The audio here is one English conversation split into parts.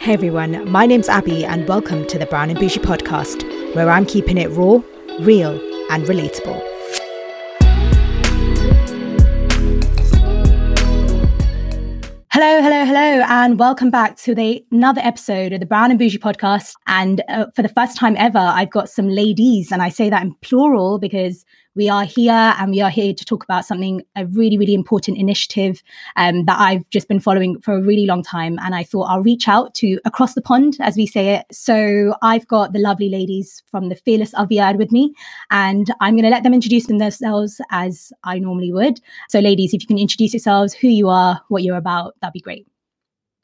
Hey everyone, my name's Abby, and welcome to the Brown and Bougie podcast, where I'm keeping it raw, real, and relatable. Hello, hello, hello, and welcome back to the another episode of the Brown and Bougie podcast. And uh, for the first time ever, I've got some ladies, and I say that in plural because we are here and we are here to talk about something, a really, really important initiative um, that I've just been following for a really long time. And I thought I'll reach out to across the pond, as we say it. So I've got the lovely ladies from the Fearless Avvaiyar with me, and I'm going to let them introduce themselves as I normally would. So, ladies, if you can introduce yourselves, who you are, what you're about, that'd be great.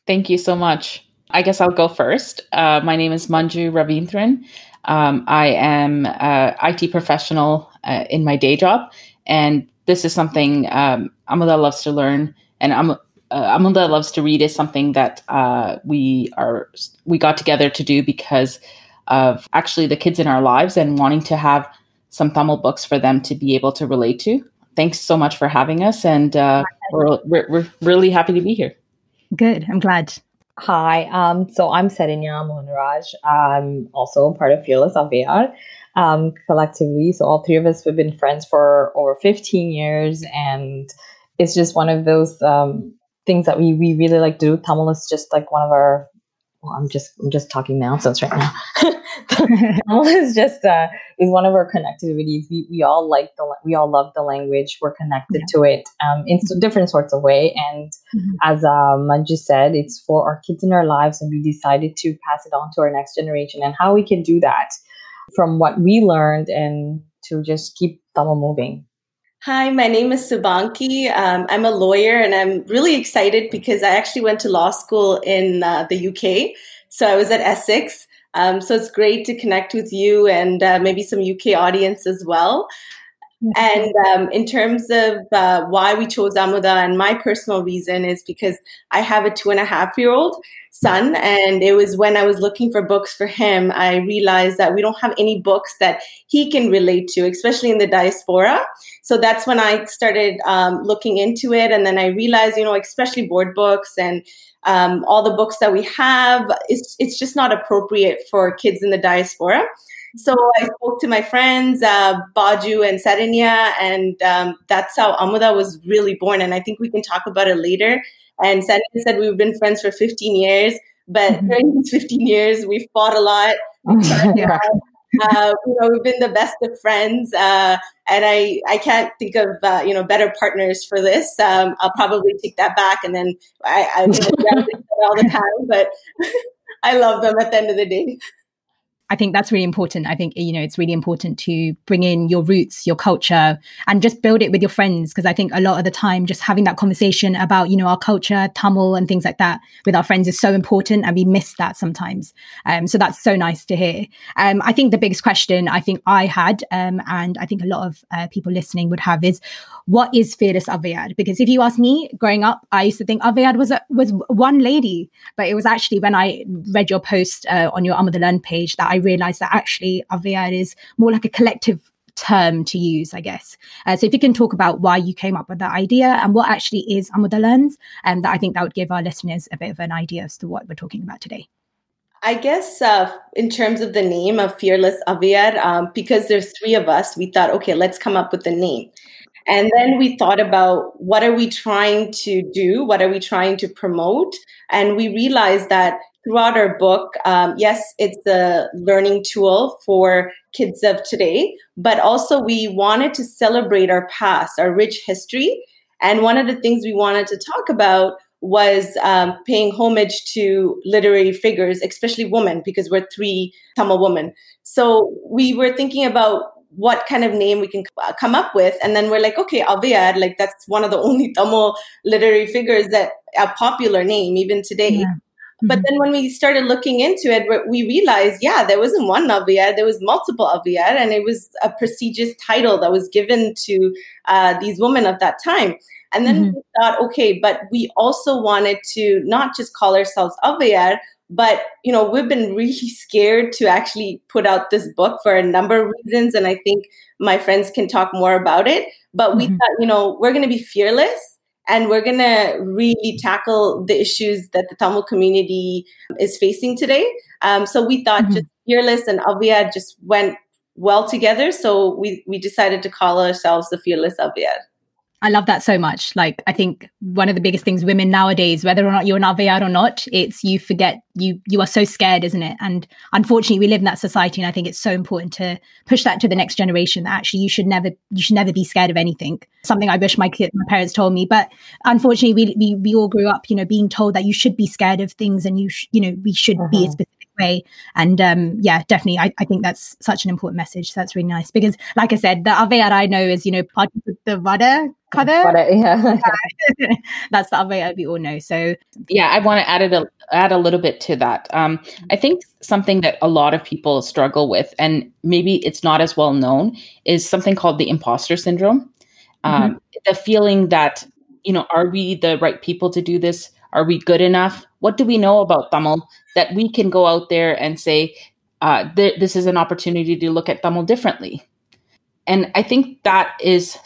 Thank you so much. I guess I'll go first. Uh, my name is Manju Ravindran. Um, I am an IT professional uh, in my day job, and this is something um, Amuda loves to learn, and Am- uh, Amuda loves to read. Is something that uh, we are we got together to do because of actually the kids in our lives and wanting to have some Tamil books for them to be able to relate to. Thanks so much for having us, and uh, we're, we're, we're really happy to be here. Good, I'm glad. Hi, um, so I'm Sarinya Mohanraj. I'm also part of Fearless Avvaiyar um, collectively. So all three of us have been friends for over 15 years, and it's just one of those um, things that we we really like to do. Tamil is just like one of our. Well, I'm just I'm just talking nonsense right now. Tamil is just uh, is one of our connectivities. We we all like the we all love the language. We're connected yeah. to it um, in different sorts of way. And mm-hmm. as uh, Manju said, it's for our kids in our lives, and we decided to pass it on to our next generation. And how we can do that from what we learned and to just keep Tamil moving. Hi, my name is Subanki. Um, I'm a lawyer and I'm really excited because I actually went to law school in uh, the UK. So I was at Essex. Um, so it's great to connect with you and uh, maybe some UK audience as well. And um, in terms of uh, why we chose Amuda, and my personal reason is because I have a two and a half year old son. And it was when I was looking for books for him, I realized that we don't have any books that he can relate to, especially in the diaspora. So that's when I started um, looking into it. And then I realized, you know, especially board books and um, all the books that we have, it's, it's just not appropriate for kids in the diaspora. So I spoke to my friends, uh, Manju and Sarinya, and um, that's how Amuda was really born. And I think we can talk about it later. And Sarinya said we've been friends for 15 years, but mm-hmm. during these 15 years, we've fought a lot. yeah. Uh, you know, we've been the best of friends, uh, and I I can't think of uh, you know better partners for this. Um, I'll probably take that back, and then I, I all the time, but I love them at the end of the day. I think that's really important. I think, you know, it's really important to bring in your roots, your culture, and just build it with your friends. Because I think a lot of the time, just having that conversation about, you know, our culture, Tamil, and things like that with our friends is so important. And we miss that sometimes. Um, so that's so nice to hear. Um, I think the biggest question I think I had, um, and I think a lot of uh, people listening would have is, what is fearless Avvaiyar? Because if you ask me, growing up, I used to think Avvaiyar was a, was one lady, but it was actually when I read your post uh, on your Amuda Learn page that I I realized that actually Avvaiyar is more like a collective term to use, I guess. Uh, so if you can talk about why you came up with that idea and what actually is Amuda Learns, and um, that I think that would give our listeners a bit of an idea as to what we're talking about today. I guess uh, in terms of the name of Fearless Avvaiyar, um, because there's three of us, we thought, okay, let's come up with the name. And then we thought about what are we trying to do? What are we trying to promote? And we realized that throughout our book, um, yes, it's a learning tool for kids of today, but also we wanted to celebrate our past, our rich history. And one of the things we wanted to talk about was um, paying homage to literary figures, especially women, because we're three Tamil women. So we were thinking about what kind of name we can come up with. And then we're like, okay, Avvaiyar, like that's one of the only Tamil literary figures that a popular name even today. Yeah. But mm-hmm. then when we started looking into it, we realized, yeah, there wasn't one Avvaiyar, there was multiple Avvaiyar, and it was a prestigious title that was given to uh, these women of that time. And then mm-hmm. we thought, okay, but we also wanted to not just call ourselves Avvaiyar, but you know, we've been really scared to actually put out this book for a number of reasons, and I think my friends can talk more about it. But we mm-hmm. thought, you know, we're going to be fearless and we're going to really tackle the issues that the Tamil community is facing today. Um, so we thought mm-hmm. just Fearless and Avvaiyar just went well together. So we, we decided to call ourselves the Fearless Avvaiyar. I love that so much. Like, I think one of the biggest things women nowadays, whether or not you're an Avvaiyar or not, it's you forget you you are so scared, isn't it? And unfortunately, we live in that society, and I think it's so important to push that to the next generation. That actually, you should never you should never be scared of anything. Something I wish my kid, my parents told me, but unfortunately, we we we all grew up, you know, being told that you should be scared of things, and you sh- you know we should uh-huh. be a specific way. And um, yeah, definitely, I, I think that's such an important message. So that's really nice because, like I said, the Avvaiyar I know is, you know, part of the Vada Kada. yeah. that's the Avvaiyar we all know. So yeah, I want to add a, add a little bit to that. Um, I think something that a lot of people struggle with, and maybe it's not as well known, is something called the imposter syndrome. Um, mm-hmm. The feeling that, you know, are we the right people to do this? Are we good enough? What do we know about Tamil that we can go out there and say, uh, th- this is an opportunity to look at Tamil differently? And I think that is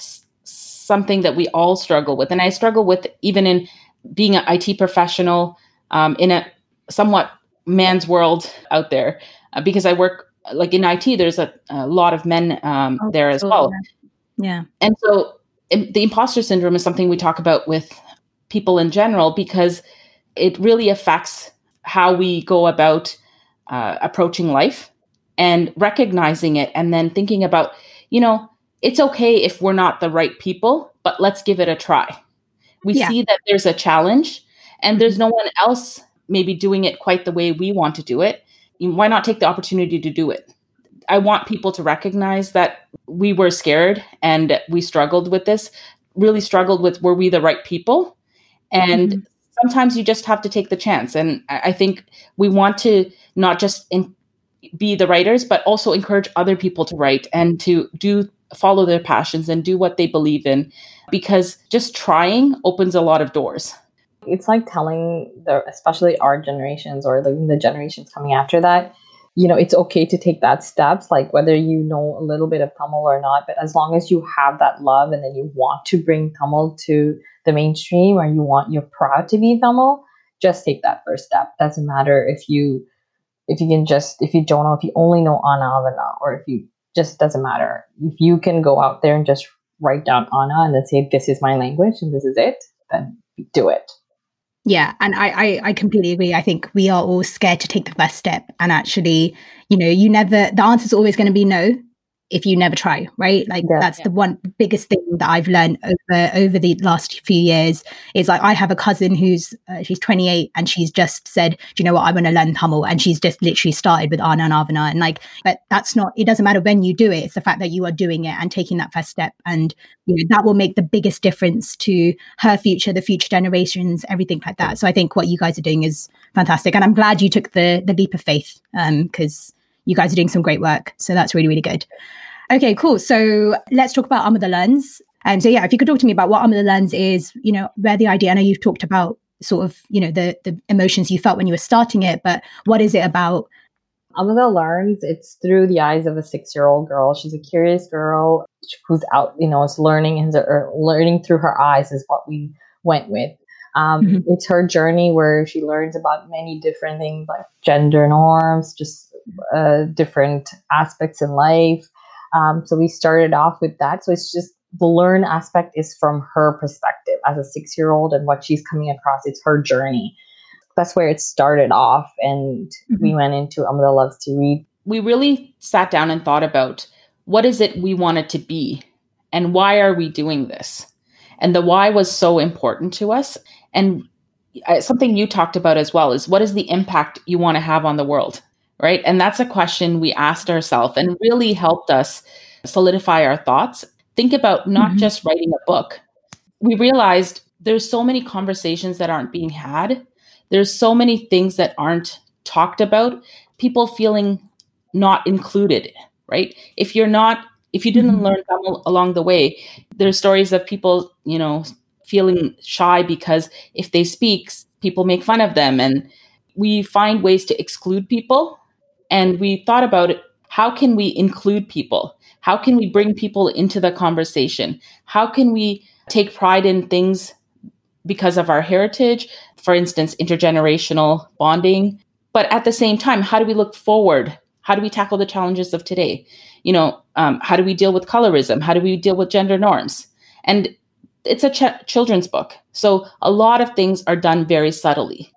something that we all struggle with. And I struggle with even in being an IT professional um, in a somewhat man's world out there uh, because I work like in IT, there's a, a lot of men um, oh, there as well. Yeah. And so the imposter syndrome is something we talk about with people in general because it really affects how we go about uh, approaching life and recognizing it and then thinking about, you know, it's okay if we're not the right people, but let's give it a try. We yeah. see that there's a challenge and there's no one else maybe doing it quite the way we want to do it. Why not take the opportunity to do it? I want people to recognize that we were scared and we struggled with this, really struggled with were we the right people? And mm-hmm. sometimes you just have to take the chance. And I think we want to not just in, be the writers, but also encourage other people to write and to do follow their passions and do what they believe in because just trying opens a lot of doors. It's like telling the especially our generations or the, the generations coming after that, you know, it's okay to take that steps, like whether you know a little bit of Tamil or not, but as long as you have that love and then you want to bring Tamil to the mainstream or you want you're proud to be Tamil, just take that first step. Doesn't matter if you if you can just if you don't know if you only know Ana Avana or if you just doesn't matter. If you can go out there and just write down Ana and then say this is my language and this is it, then do it. Yeah, and I, I, I completely agree. I think we are all scared to take the first step, and actually, you know, you never. The answer is always going to be no if you never try right? Like yeah, that's yeah. the one biggest thing that i've learned over over the last few years. Is like i have a cousin who's uh, she's 28 and she's just said do you know what? I'm going to learn tamil. And she's just literally started with ana and avana. And like but that's not it doesn't matter when you do it it's the fact that you are doing it and taking that first step. And you know that will make the biggest difference to her future the future generations everything like that. So i think what you guys are doing is fantastic. And i'm glad you took the the leap of faith um because you guys are doing some great work. So that's really, really good. Okay, cool. So let's talk about Amuda Learns. And so, yeah, if you could talk to me about what Amuda Learns is, you know, where the idea, I know you've talked about sort of, you know, the, the emotions you felt when you were starting it, but what is it about? Amuda learns it's through the eyes of a six year old girl. She's a curious girl who's out, you know, is learning and learning through her eyes is what we went with. Um, mm-hmm. It's her journey where she learns about many different things like gender norms, just uh, different aspects in life. Um, so we started off with that. So it's just the learn aspect is from her perspective as a six year old and what she's coming across. It's her journey. That's where it started off. And mm-hmm. we went into Amuda Loves to Read. We really sat down and thought about what is it we want it to be and why are we doing this? And the why was so important to us. And uh, something you talked about as well is what is the impact you want to have on the world? Right? And that's a question we asked ourselves and really helped us solidify our thoughts. Think about not mm-hmm. just writing a book. We realized there's so many conversations that aren't being had. There's so many things that aren't talked about. People feeling not included, right? If you're not if you didn't mm-hmm. learn along the way, there's stories of people, you know, feeling shy because if they speak, people make fun of them and we find ways to exclude people and we thought about it, how can we include people? How can we bring people into the conversation? How can we take pride in things because of our heritage, for instance, intergenerational bonding. But at the same time, how do we look forward? How do we tackle the challenges of today? You know, um, how do we deal with colorism? How do we deal with gender norms? And it's a ch- children's book, so a lot of things are done very subtly.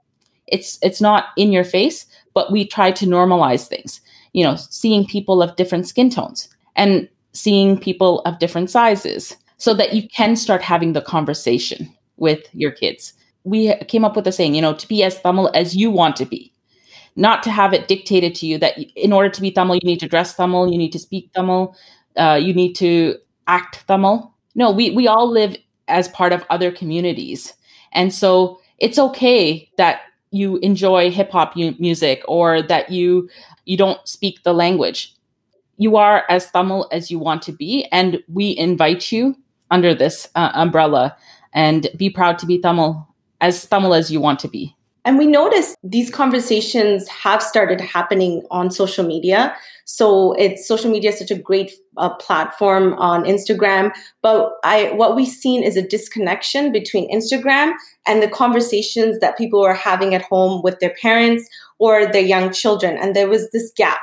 It's it's not in your face, but we try to normalize things. You know, seeing people of different skin tones and seeing people of different sizes, so that you can start having the conversation with your kids. We came up with a saying, you know, to be as Tamil as you want to be, not to have it dictated to you that in order to be Tamil, you need to dress Tamil, you need to speak Tamil, uh, you need to act Tamil. No, we, we all live as part of other communities. And so it's okay that you enjoy hip hop music or that you you don't speak the language. You are as Tamil as you want to be, and we invite you under this uh, umbrella and be proud to be Tamil, as Tamil as you want to be. And we noticed these conversations have started happening on social media. So it's social media is such a great uh, platform on Instagram. But I, what we've seen is a disconnection between Instagram and the conversations that people are having at home with their parents or their young children. And there was this gap.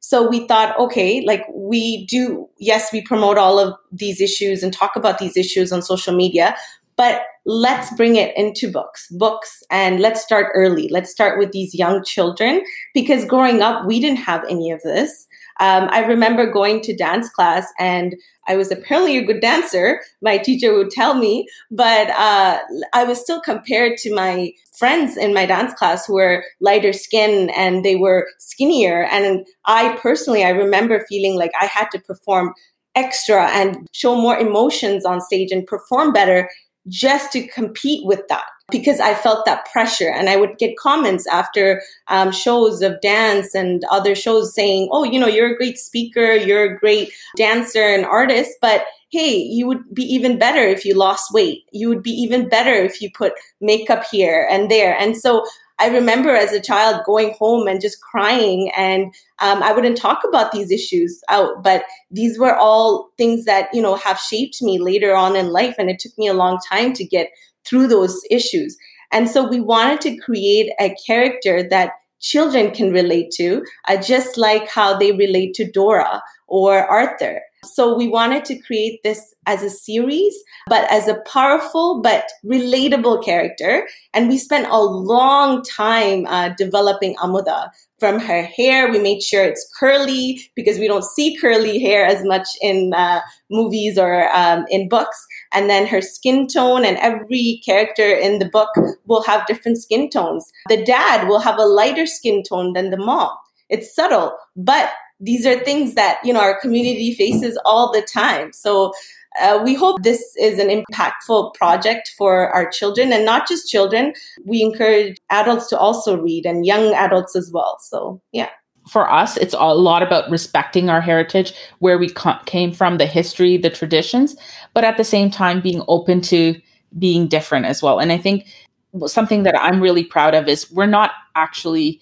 So we thought, okay, like we do, yes, we promote all of these issues and talk about these issues on social media, but let's bring it into books books and let's start early. Let's start with these young children because growing up we didn't have any of this. Um, i remember going to dance class and i was apparently a good dancer my teacher would tell me but uh, i was still compared to my friends in my dance class who were lighter skin and they were skinnier. And i personally i remember feeling like i had to perform extra and show more emotions on stage and perform better just to compete with that because I felt that pressure. And I would get comments after um, shows of dance and other shows saying, oh, you know, you're a great speaker, you're a great dancer and artist, but hey, you would be even better if you lost weight. You would be even better if you put makeup here and there. And so I remember as a child going home and just crying, and um, I wouldn't talk about these issues out, but these were all things that you know have shaped me later on in life, and it took me a long time to get through those issues. And so we wanted to create a character that children can relate to, uh, just like how they relate to Dora or Arthur. So we wanted to create this as a series, but as a powerful but relatable character. And we spent a long time uh, developing Amuda. From her hair, we made sure it's curly because we don't see curly hair as much in uh, movies or um, in books. And then her skin tone, and every character in the book will have different skin tones. The dad will have a lighter skin tone than the mom. It's subtle, but these are things that you know our community faces all the time. So uh, we hope this is an impactful project for our children and not just children. We encourage adults to also read and young adults as well. So yeah. For us it's a lot about respecting our heritage where we came from the history the traditions but at the same time being open to being different as well. And i think something that i'm really proud of is we're not actually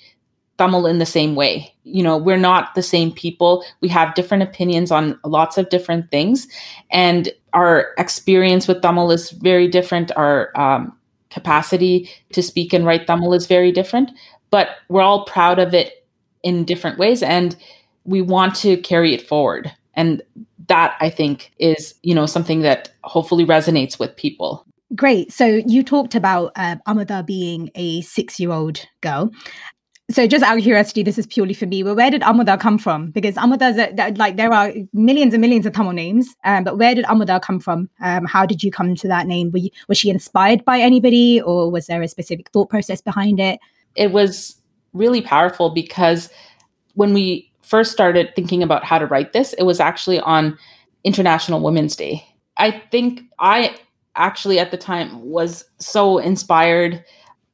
Tamil in the same way. You know, we're not the same people. We have different opinions on lots of different things. And our experience with Tamil is very different. Our um, capacity to speak and write Tamil is very different. But we're all proud of it in different ways. And we want to carry it forward. And that I think is, you know, something that hopefully resonates with people. Great. So you talked about uh, Amuda being a six year old girl so just out of curiosity, this is purely for me, but where did Amuda come from? Because Amuda, like there are millions and millions of Tamil names, um, but where did Amuda come from? Um, how did you come to that name? You, was she inspired by anybody or was there a specific thought process behind it? It was really powerful because when we first started thinking about how to write this, it was actually on International Women's Day. I think I actually at the time was so inspired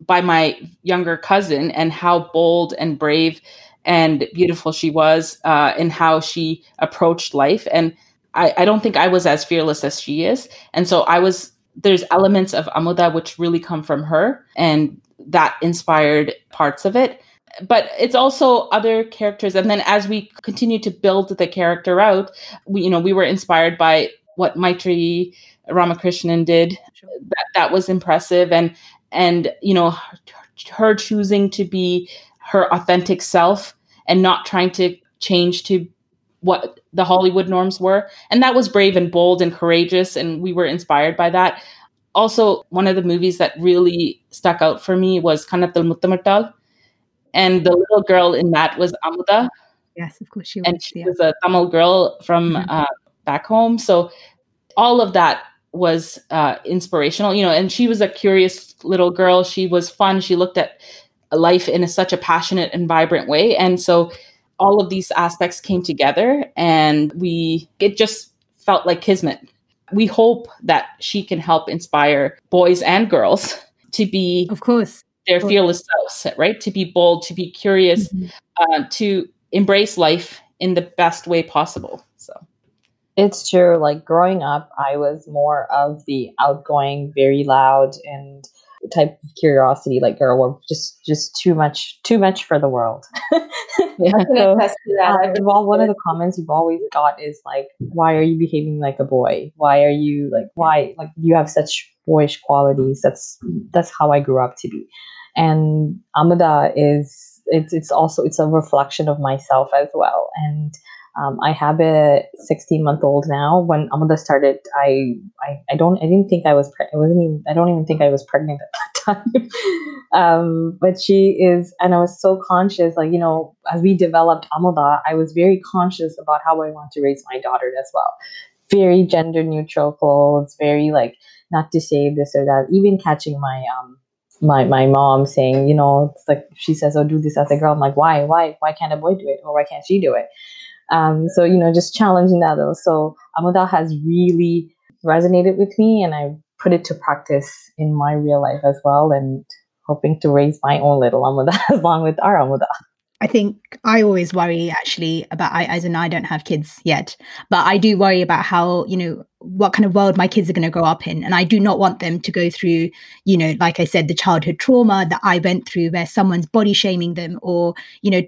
by my younger cousin and how bold and brave and beautiful she was uh, and how she approached life. And I, I don't think I was as fearless as she is. And so I was, there's elements of Amuda which really come from her and that inspired parts of it. But it's also other characters. And then as we continue to build the character out, we, you know, we were inspired by what Maitreyi Ramakrishnan did. That that was impressive and and you know her choosing to be her authentic self and not trying to change to what the Hollywood norms were. And that was brave and bold and courageous. And we were inspired by that. Also, one of the movies that really stuck out for me was Kannathil Muthamittal. And the little girl in that was Amuda. Yes, of course she was. And she yeah. was a Tamil girl from mm-hmm. uh, back home. So all of that was uh, inspirational, you know, and she was a curious little girl. She was fun. She looked at life in a, such a passionate and vibrant way. And so all of these aspects came together and we, it just felt like Kismet. We hope that she can help inspire boys and girls to be, of course, their fearless selves, right? To be bold, to be curious, mm-hmm. uh, to embrace life in the best way possible. It's true. Like growing up, I was more of the outgoing, very loud, and type of curiosity like girl we're just just too much too much for the world. Yeah. So, uh, well one of the comments you've always got is like why are you behaving like a boy? Why are you like why like you have such boyish qualities? That's that's how i grew up to be. And amuda is it's it's also it's a reflection of myself as well and um, I have a 16 month old now. When Amuda started, I, I, I don't, I didn't think I was, pre- I wasn't even, I don't even think I was pregnant at that time. um, but she is, and I was so conscious, like, you know, as we developed Amuda, I was very conscious about how I want to raise my daughter as well. Very gender neutral clothes, very like, not to say this or that, even catching my, um, my my mom saying, you know, it's like she says, "Oh, do this as a girl." I'm like, "Why? Why? Why can't a boy do it, or why can't she do it?" Um, so, you know, just challenging that though. So Amuda has really resonated with me and I put it to practice in my real life as well and hoping to raise my own little Amuda along with our Amuda. I think I always worry actually about I as in I don't have kids yet, but I do worry about how, you know, what kind of world my kids are going to grow up in. And I do not want them to go through, you know, like I said, the childhood trauma that I went through where someone's body shaming them or, you know,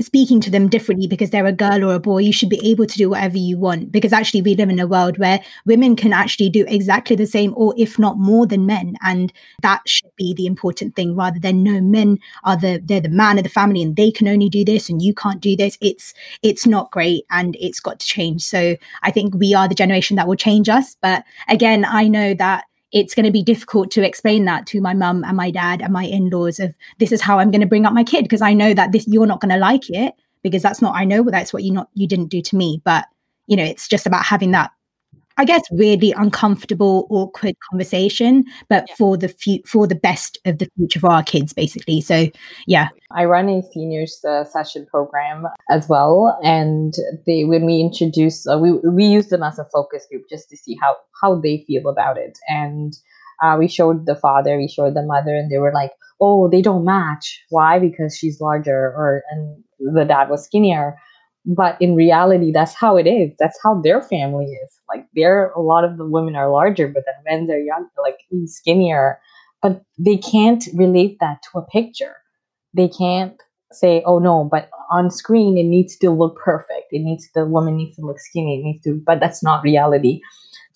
speaking to them differently because they're a girl or a boy you should be able to do whatever you want. Because actually we live in a world where women can actually do exactly the same or if not more than men. And that should be the important thing rather than no men are the they're the man of the family and they can only do this and you can't do this. It's it's not great and it's got to change. So i think we are the generation that will change us. But again i know that it's going to be difficult to explain that to my mum and my dad and my in-laws of this is how I'm going to bring up my kid because I know that this you're not going to like it because that's not I know that's what you not you didn't do to me but you know it's just about having that I guess weirdly uncomfortable, awkward conversation, but yeah. for the fu- for the best of the future for our kids, basically. So, yeah. I run a seniors uh, session program as well, and they when we introduce, uh, we we use them as a focus group just to see how how they feel about it, and uh, we showed the father, we showed the mother, and they were like, "Oh, they don't match. Why? Because she's larger, or and the dad was skinnier." But in reality that's how it is. That's how their family is. Like there a lot of the women are larger but the men are young like skinnier. But they can't relate that to a picture. They can't say oh no but on screen it needs to look perfect. It needs the woman needs to look skinny. It needs to but that's not reality.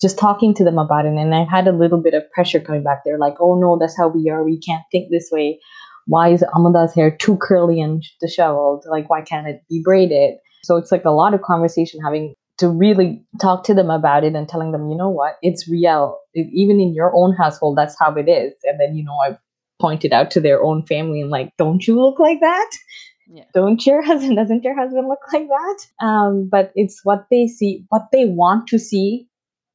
Just talking to them about it and i had a little bit of pressure coming back. There like oh no that's how we are. We can't think this way. Why is Amuda's hair too curly and disheveled? Like, why can't it be braided? So it's like a lot of conversation having to really talk to them about it and telling them, you know what, it's real. It, even in your own household, that's how it is. And then, you know, I've pointed out to their own family and like, don't you look like that? Yeah. Don't your husband, doesn't your husband look like that? Um, but it's what they see, what they want to see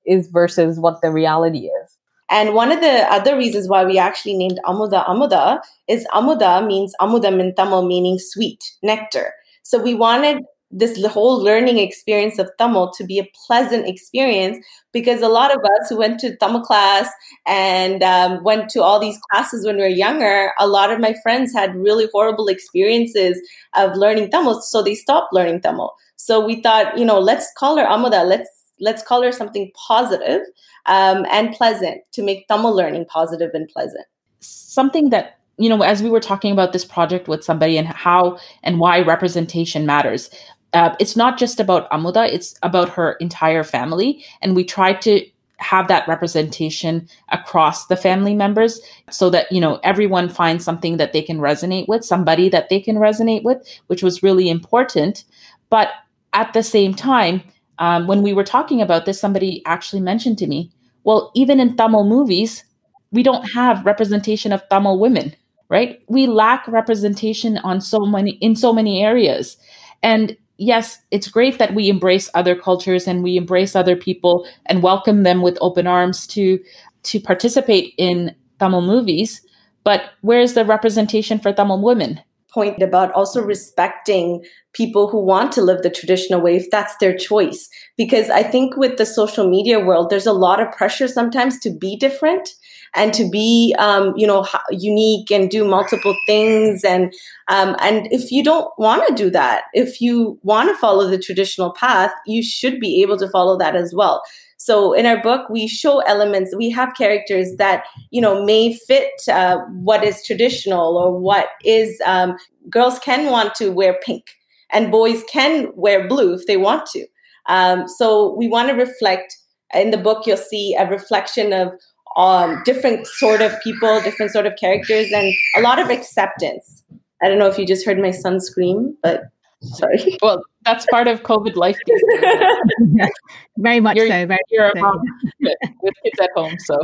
is versus what the reality is. And one of the other reasons why we actually named Amuda Amuda is Amuda means Amudam in Tamil, meaning sweet, nectar. So we wanted this whole learning experience of Tamil to be a pleasant experience because a lot of us who went to Tamil class and um, went to all these classes when we were younger, a lot of my friends had really horrible experiences of learning Tamil, so they stopped learning Tamil. So we thought, you know, let's call her Amuda. Let's let's call her something positive, um, and pleasant to make Tamil learning positive and pleasant. Something that you know, as we were talking about this project with somebody and how and why representation matters, uh, it's not just about Amuda, it's about her entire family. And we try to have that representation across the family members so that you know everyone finds something that they can resonate with somebody that they can resonate with which was really important. But at the same time um, when we were talking about this somebody actually mentioned to me well even in tamil movies we don't have representation of tamil women right? We lack representation on so many in so many areas. And yes, it's great that we embrace other cultures and we embrace other people and welcome them with open arms to to participate in Tamil movies. But where's the representation for Tamil women? Point about also respecting people who want to live the traditional way if that's their choice. Because I think with the social media world, there's a lot of pressure sometimes to be different and to be um, you know unique and do multiple things. And um, and if you don't want to do that if you want to follow the traditional path you should be able to follow that as well. So in our book we show elements we have characters that you know may fit uh, what is traditional or what is um, girls can want to wear pink and boys can wear blue if they want to. Um, so we want to reflect in the book you'll see a reflection of um, different sort of people, different sort of characters, and a lot of acceptance. I don't know if you just heard my son scream, but sorry. Well, that's part of COVID life. very much you're, so. Very you're so. with, with kids at home, so.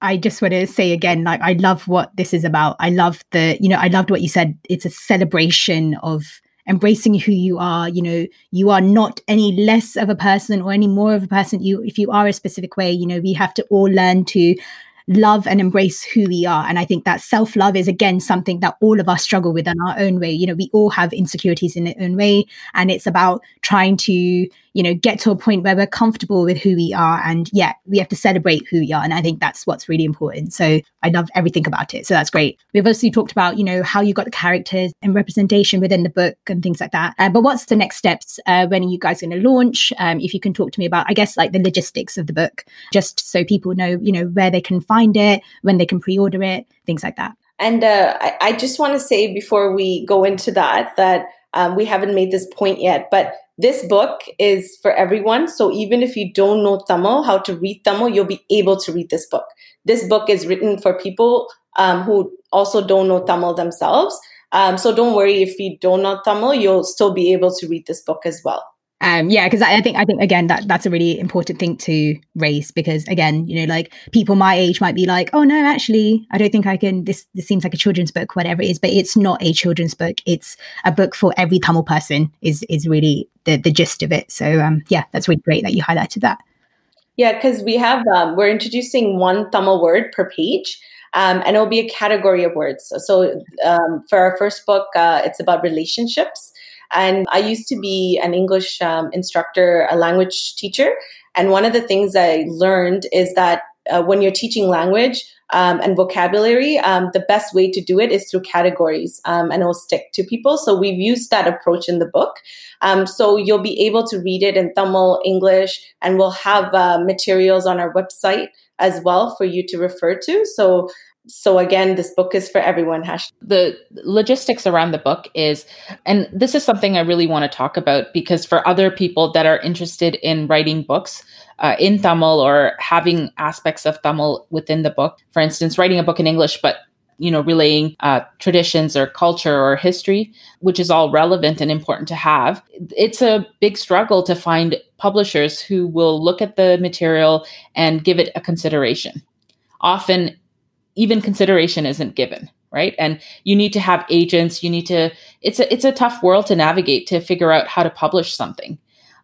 I just want to say again, like I love what this is about. I love the, you know, I loved what you said. It's a celebration of embracing who you are you know you are not any less of a person or any more of a person you if you are a specific way you know we have to all learn to love and embrace who we are. And I think that self love is again something that all of us struggle with in our own way. You know, we all have insecurities in our own way. And it's about trying to, you know, get to a point where we're comfortable with who we are. And yeah, we have to celebrate who we are. And I think that's what's really important. So I love everything about it. So that's great. We've also talked about, you know, how you got the characters and representation within the book and things like that. Uh, but what's the next steps? Uh, when are you guys going to launch? Um, if you can talk to me about, I guess, like the logistics of the book, just so people know, you know, where they can find it, when they can pre order it, things like that. And uh, I, I, just want to say before we go into that, that um, we haven't made this point yet, but this book is for everyone. So even if you don't know Tamil, how to read Tamil, you'll be able to read this book. This book is written for people um, who also don't know Tamil themselves. Um, so don't worry if you don't know Tamil, you'll still be able to read this book as well um yeah because I, I, think i think again that that's a really important thing to raise because again you know like people my age might be like oh no actually i don't think i can this this seems like a children's book whatever it is but it's not a children's book. It's a book for every tamil person is is really the the gist of it. So um yeah that's really great that you highlighted that. Yeah because we have um, we're introducing one tamil word per page um, and it'll be a category of words. So, so um, for our first book uh, it's about relationships and I used to be an English um, instructor, a language teacher. And one of the things I learned is that uh, when you're teaching language um, and vocabulary, um, the best way to do it is through categories um, and it'll stick to people. So we've used that approach in the book. Um, so you'll be able to read it in Tamil, English, and we'll have uh, materials on our website as well for you to refer to. So so again this book is for everyone the logistics around the book is and this is something i really want to talk about because for other people that are interested in writing books uh, in tamil or having aspects of tamil within the book for instance writing a book in english but you know relaying uh, traditions or culture or history which is all relevant and important to have it's a big struggle to find publishers who will look at the material and give it a consideration. Often even consideration isn't given right? And you need to have agents you need to it's a it's a tough world to navigate to figure out how to publish something.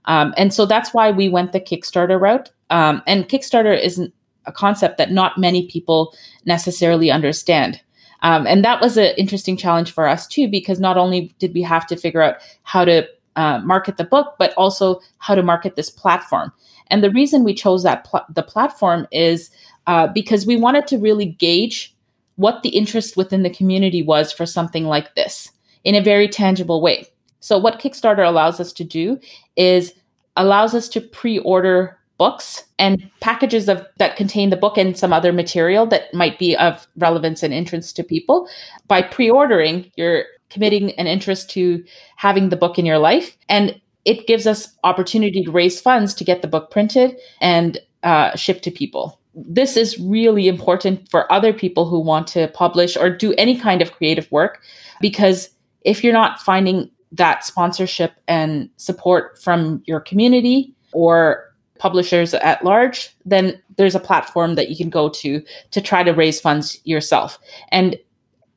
Um, and so that's why we went the kickstarter route. Um, and kickstarter isn't a concept that not many people necessarily understand. Um, and that was an interesting challenge for us too because not only did we have to figure out how to uh, market the book but also how to market this platform. And the reason we chose that pl- the platform is uh, because we wanted to really gauge what the interest within the community was for something like this in a very tangible way. So what Kickstarter allows us to do is allows us to pre-order books and packages of that contain the book and some other material that might be of relevance and interest to people. By pre-ordering, you're committing an interest to having the book in your life and it gives us opportunity to raise funds to get the book printed and uh, shipped to people. This is really important for other people who want to publish or do any kind of creative work because if you're not finding that sponsorship and support from your community or publishers at large, then there's a platform that you can go to to try to raise funds yourself. And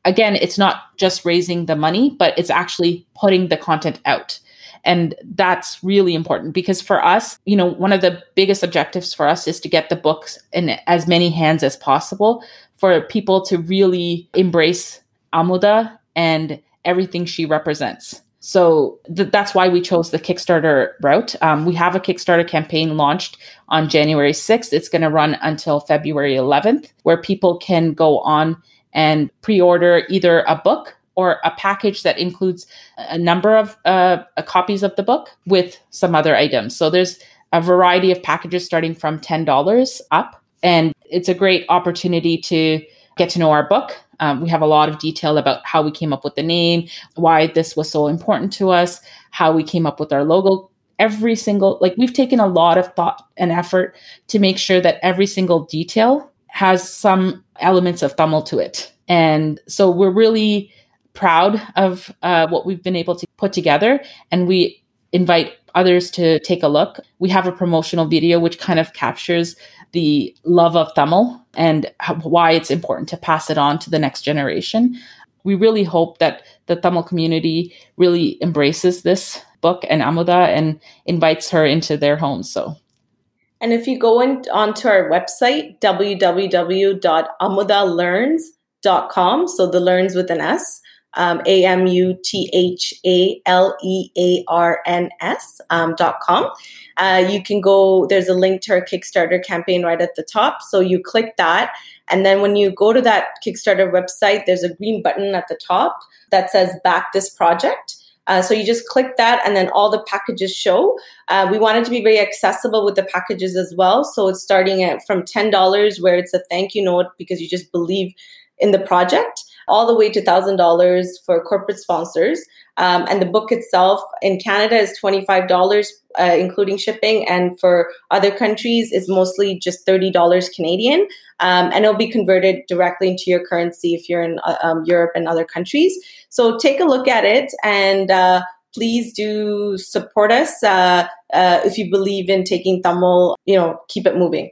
again, it's not just raising the money, but it's actually putting the content out. And that's really important because for us, you know, one of the biggest objectives for us is to get the books in as many hands as possible for people to really embrace Amuda and everything she represents. So th- that's why we chose the Kickstarter route. Um, we have a Kickstarter campaign launched on January 6th. It's going to run until February 11th, where people can go on and pre order either a book or a package that includes a number of uh, copies of the book with some other items. So there's a variety of packages starting from $10 up. And it's a great opportunity to get to know our book. Um, we have a lot of detail about how we came up with the name, why this was so important to us, how we came up with our logo. Every single, like, we've taken a lot of thought and effort to make sure that every single detail has some elements of Tamil to it. And so we're really proud of uh, what we've been able to put together. And we invite others to take a look. We have a promotional video which kind of captures the love of Tamil and why it's important to pass it on to the next generation. We really hope that the Tamil community really embraces this book and Amuda and invites her into their homes. So and if you go in, onto our website, www.amuthalearns.com, so the learns with an S, um, A M U T H A L E A R N S um, dot com. Uh, you can go, there's a link to our Kickstarter campaign right at the top. So you click that. And then when you go to that Kickstarter website, there's a green button at the top that says back this project. Uh, so you just click that, and then all the packages show. Uh, we wanted to be very accessible with the packages as well. So it's starting at from ten dollars, where it's a thank you note because you just believe in the project, all the way to thousand dollars for corporate sponsors. Um, and the book itself in Canada is twenty five dollars, uh, including shipping, and for other countries is mostly just thirty dollars Canadian. Um, and it'll be converted directly into your currency if you're in uh, um, Europe and other countries. So take a look at it and uh, please do support us uh, uh, if you believe in taking Tamil, you know, keep it moving.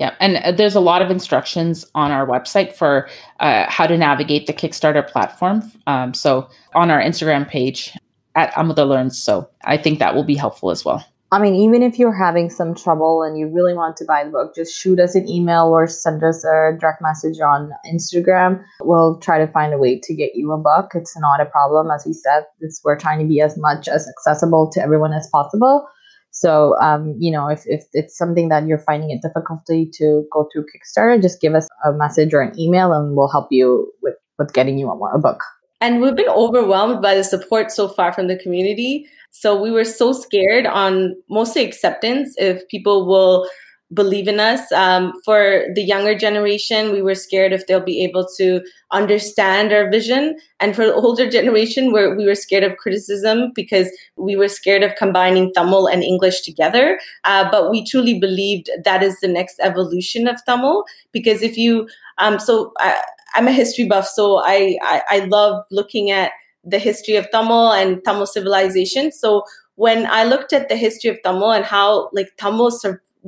Yeah, and uh, there's a lot of instructions on our website for uh, how to navigate the Kickstarter platform. Um, so on our Instagram page at Amuda Learns. So I think that will be helpful as well. I mean, even if you're having some trouble and you really want to buy the book, just shoot us an email or send us a direct message on Instagram. We'll try to find a way to get you a book. It's not a problem. As we said, it's, we're trying to be as much as accessible to everyone as possible. So, um, you know, if, if it's something that you're finding it difficulty to go through Kickstarter, just give us a message or an email and we'll help you with, with getting you a, a book. And we've been overwhelmed by the support so far from the community. So we were so scared on mostly acceptance if people will believe in us. Um, for the younger generation, we were scared if they'll be able to understand our vision. And for the older generation, where we were scared of criticism because we were scared of combining Tamil and English together. Uh, but we truly believed that is the next evolution of Tamil because if you, um, so I, I'm a history buff, so I, I, I love looking at the history of Tamil and Tamil civilization. So when I looked at the history of Tamil and how like Tamil,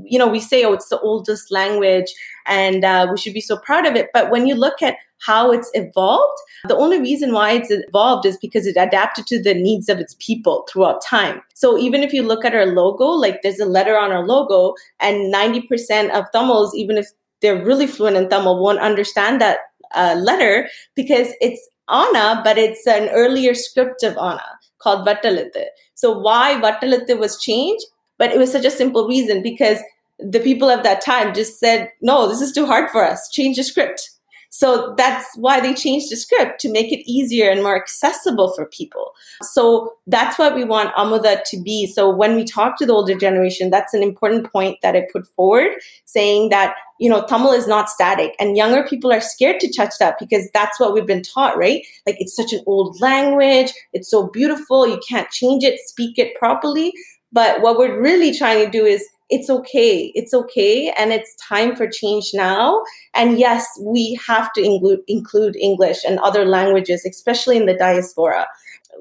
you know, we say, oh, it's the oldest language and uh, we should be so proud of it. But when you look at how it's evolved, the only reason why it's evolved is because it adapted to the needs of its people throughout time. So even if you look at our logo, like there's a letter on our logo, and 90% of Tamils, even if they're really fluent in Tamil, won't understand that uh, letter because it's Anna, but it's an earlier script of Anna called Vattalithu. So why Vattalithu was changed? But it was such a simple reason because the people of that time just said, no, this is too hard for us. Change the script. So that's why they changed the script to make it easier and more accessible for people. So that's what we want Amuda to be. So when we talk to the older generation, that's an important point that I put forward, saying that, you know, Tamil is not static. And younger people are scared to touch that because that's what we've been taught, right? Like it's such an old language. It's so beautiful. You can't change it, speak it properly. But what we're really trying to do is it's okay. It's okay. And it's time for change now. And yes, we have to include, include English and other languages, especially in the diaspora.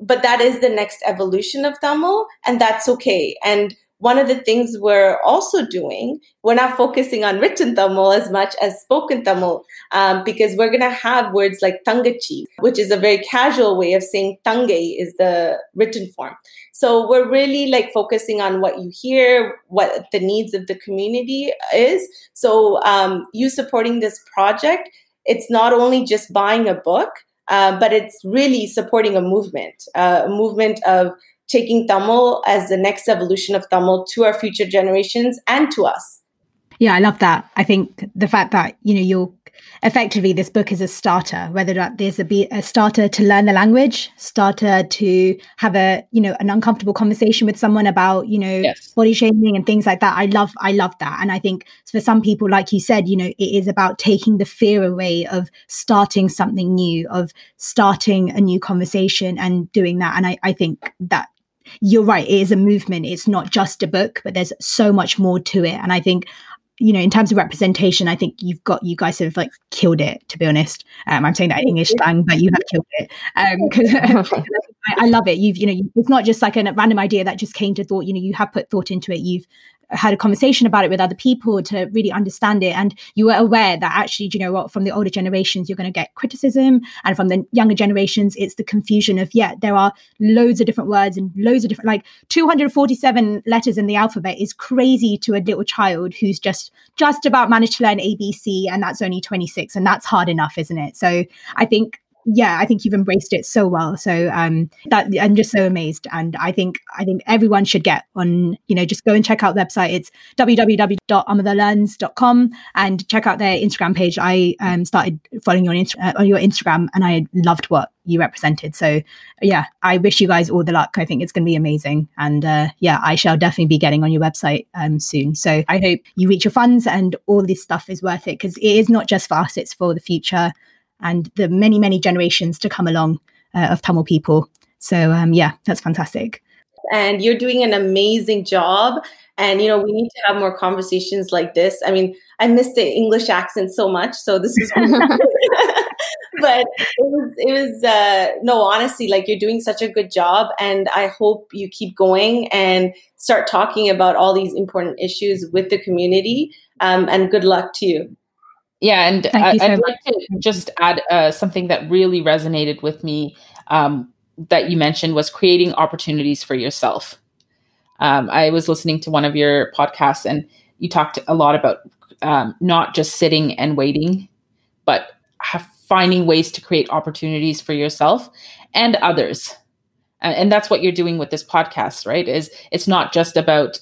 But that is the next evolution of Tamil, and that's okay. And one of the things we're also doing, we're not focusing on written Tamil as much as spoken Tamil, um, because we're going to have words like tangachi, which is a very casual way of saying tange is the written form. So we're really like focusing on what you hear, what the needs of the community is. So um, you supporting this project, it's not only just buying a book, uh, but it's really supporting a movement, uh, a movement of taking Tamil as the next evolution of Tamil to our future generations and to us. Yeah, I love that. I think the fact that, you know, you're effectively this book is a starter, whether that there's a, be a starter to learn the language, starter to have a, you know, an uncomfortable conversation with someone about, you know, yes. body shaming and things like that. I love, I love that. And I think for some people, like you said, you know, it is about taking the fear away of starting something new, of starting a new conversation and doing that. And I, I think that you're right it is a movement it's not just a book but there's so much more to it. And i think you know in terms of representation i think you've got you guys have like killed it to be honest. Um, i'm saying that in english slang but you have killed it. Because um, I, I, love it. You've you know it's not just like a random idea that just came to thought you know you have put thought into it. You've had a conversation about it with other people to really understand it. And you were aware that actually you know what from the older generations you're going to get criticism. And from the younger generations it's the confusion of yeah there are loads of different words and loads of different like 247 letters in the alphabet is crazy to a little child who's just just about managed to learn abc and that's only 26 and that's hard enough isn't it? So i think yeah, I think you've embraced it so well. So um, that I'm just so amazed, and I think I think everyone should get on. You know, just go and check out the website. It's www.amuthalearns.com and check out their Instagram page. I um, started following you on, uh, on your Instagram, and I loved what you represented. So yeah, I wish you guys all the luck. I think it's going to be amazing, and uh, yeah, I shall definitely be getting on your website um, soon. So I hope you reach your funds and all this stuff is worth it because it is not just for us; it's for the future and the many, many generations to come along uh, of Tamil people. So, um, yeah, that's fantastic. And you're doing an amazing job. And, you know, we need to have more conversations like this. I mean, I miss the English accent so much. So this is, but it was, it was, uh, no, honestly, like you're doing such a good job. And I hope you keep going and start talking about all these important issues with the community. Um, and good luck to you. Yeah, and I, would like to just add uh, something that really resonated with me um, that you mentioned was creating opportunities for yourself. Um, I was listening to one of your podcasts, and you talked a lot about um, not just sitting and waiting, but finding ways to create opportunities for yourself and others. And, and that's what you're doing with this podcast, right? Is it's not just about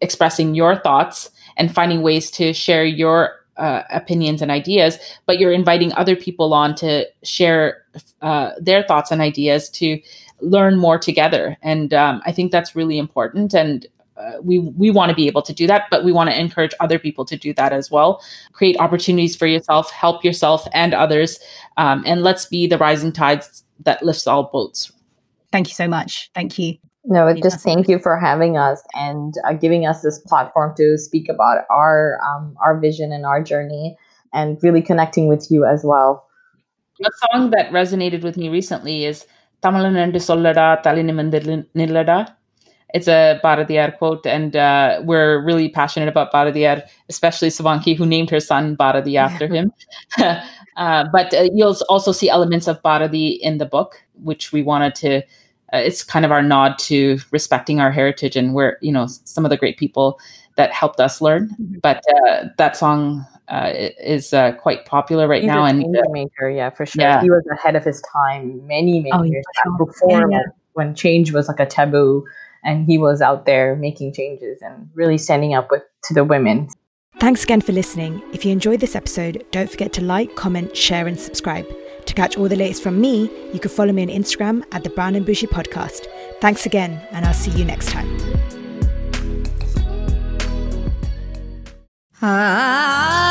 expressing your thoughts and finding ways to share your uh, opinions and ideas, but you're inviting other people on to share uh, their thoughts and ideas to learn more together. And um, I think that's really important. And uh, we we want to be able to do that, but we want to encourage other people to do that as well. Create opportunities for yourself, help yourself and others, um, and let's be the rising tides that lifts all boats. Thank you so much. Thank you. No, just thank you for having us and uh, giving us this platform to speak about our um, our vision and our journey, and really connecting with you as well. A song that resonated with me recently is "Tamilan sollada talinimandir nillada." It's a Bharatiyar quote, and uh, we're really passionate about Bharatiyar, especially Savanki, who named her son Bharati after him. uh, but uh, you'll also see elements of Bharati in the book, which we wanted to uh, it's kind of our nod to respecting our heritage and where you know some of the great people that helped us learn. Mm-hmm. But uh, that song uh, is uh, quite popular right He's now. and maker, yeah, for sure. Yeah. He was ahead of his time many many oh, years sure. before yeah, yeah. when change was like a taboo, and he was out there making changes and really standing up with to the women. Thanks again for listening. If you enjoyed this episode, don't forget to like, comment, share, and subscribe. To catch all the latest from me, you can follow me on Instagram at the Brown and Bougie Podcast. Thanks again, and I'll see you next time. Ah.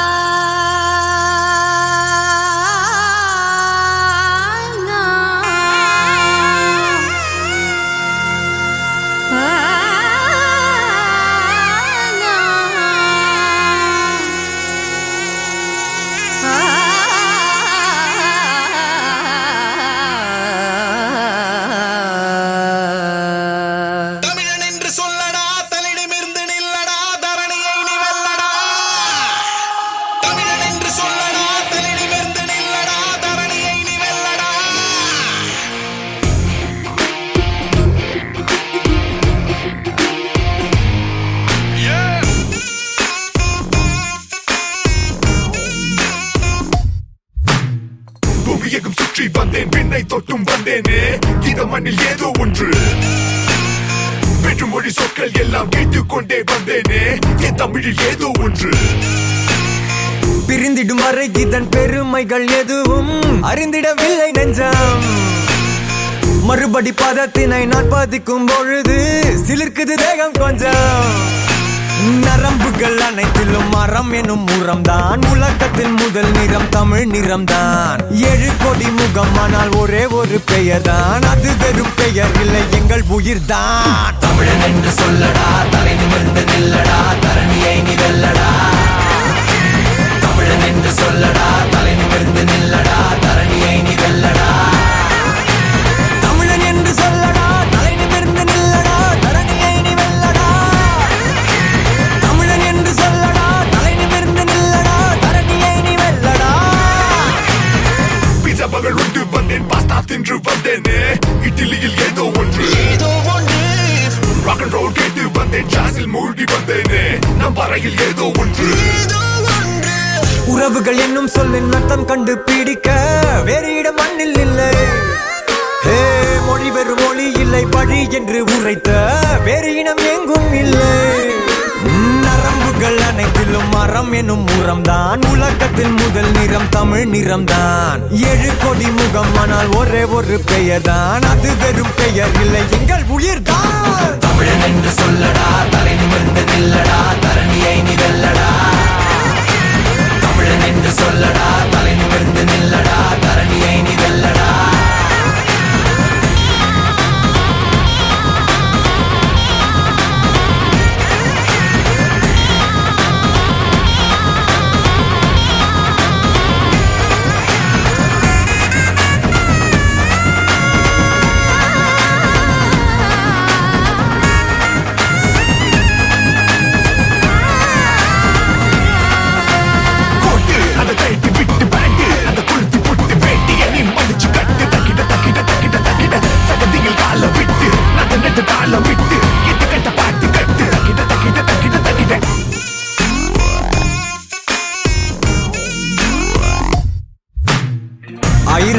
சுற்றி பந்தை பெண்ணை தொட்டும் வந்தேனே. இந்த மண்ணில் ஏதோ ஒன்று. வெற்று மொழி சொற்கள் எல்லாம் கேட்டுக்கொண்டே வந்தேனே. என் தமிழில் ஏதோ ஒன்று. பிரிந்திடும் வரை இதன் பெருமைகள் எதுவும் அறிந்திடவில்லை நெஞ்சம். மறுபடி பதத்தினை நான் பாதிக்கும் பொழுது சிலிர்க்குது தேகம் கொஞ்சம். நரம்புகள் அனைத்திலும் மரம் எனும் தான் உலகத்தில் முதல் நிறம் தமிழ் நிறம்தான். ஏழு கோடி முகம் ஆனால் ஒரே ஒரு பெயர் தான் அது வெறும் பெயர் இல்லை எங்கள் உயிர்தான். தமிழன் என்று சொல்லடா தலை நிமிர்ந்து நில்லடா தரணியை நீ வெல்லடா தமிழன் என்று சொல்லடா தலை நிமிர்ந்து நில்லடா தின்று வந்தேனே. இட்லியில் ஏதோ ஒன்று. ராக் அண்ட் ரோல் கேட்டு வந்தேன். ஜாஸில் மூழ்கி வந்தேனே. நம் வரையில் ஏதோ ஒன்று. உறவுகள் என்னும் சொல்லின் அர்த்தம் கண்டு பிடிக்க வேறு இடம் மண்ணில் இல்லை. ஹே மொழி வெறும் மொழி இல்லை பழி என்று உரைத்த வேறு இனம் எங்கும் இல்லை. நிறங்கள் அனைத்திலும் மரம் எனும் உரம்தான். உலகத்தில் முதல் நிறம் தமிழ் நிறம்தான். ஏழு கோடி முகம் ஆனால் ஒரே ஒரு பெயர் தான் அது வெறும் பெயர் இல்லை எங்கள் உயிர்தான். தமிழன் என்று சொல்லடா தலை நிமிர்ந்து நில்லடா தரணியை நீ வெல்லடா தமிழன் என்று சொல்லடா தலை நிமிர்ந்து நில்லடா தரணியை நீ வெல்லடா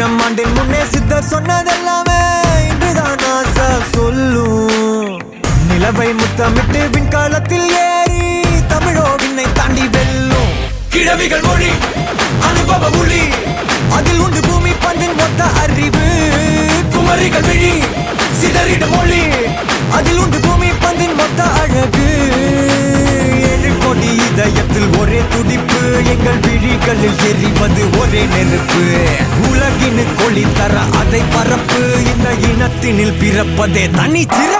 ஆயிரம் ஆண்டின் முன்னே சித்தர் சொன்னதெல்லாமே இன்றுதான் ஆசா சொல்லும். நிலவை முத்தமிட்டு விண்காலத்தில் ஏறி தமிழோ விண்ணை தாண்டி வெல்லும். கிழவிகள் மொழி அனுபவ மொழி அதில் உண்டு பூமி பந்தின் மொத்த அறிவு. குமரிகள் விழி சிதறிடும் மொழி அதில் உண்டு பூமி பந்தின் மொத்த அழகு. இதயத்தில் ஒரே துடிப்பு எங்கள் விழிகளில் எரிவது ஒரே நெருப்பு. உலகினு கொளி தர அதை பரப்பு இந்த இனத்தினில் பிறப்பதே தனி சிறப்பு.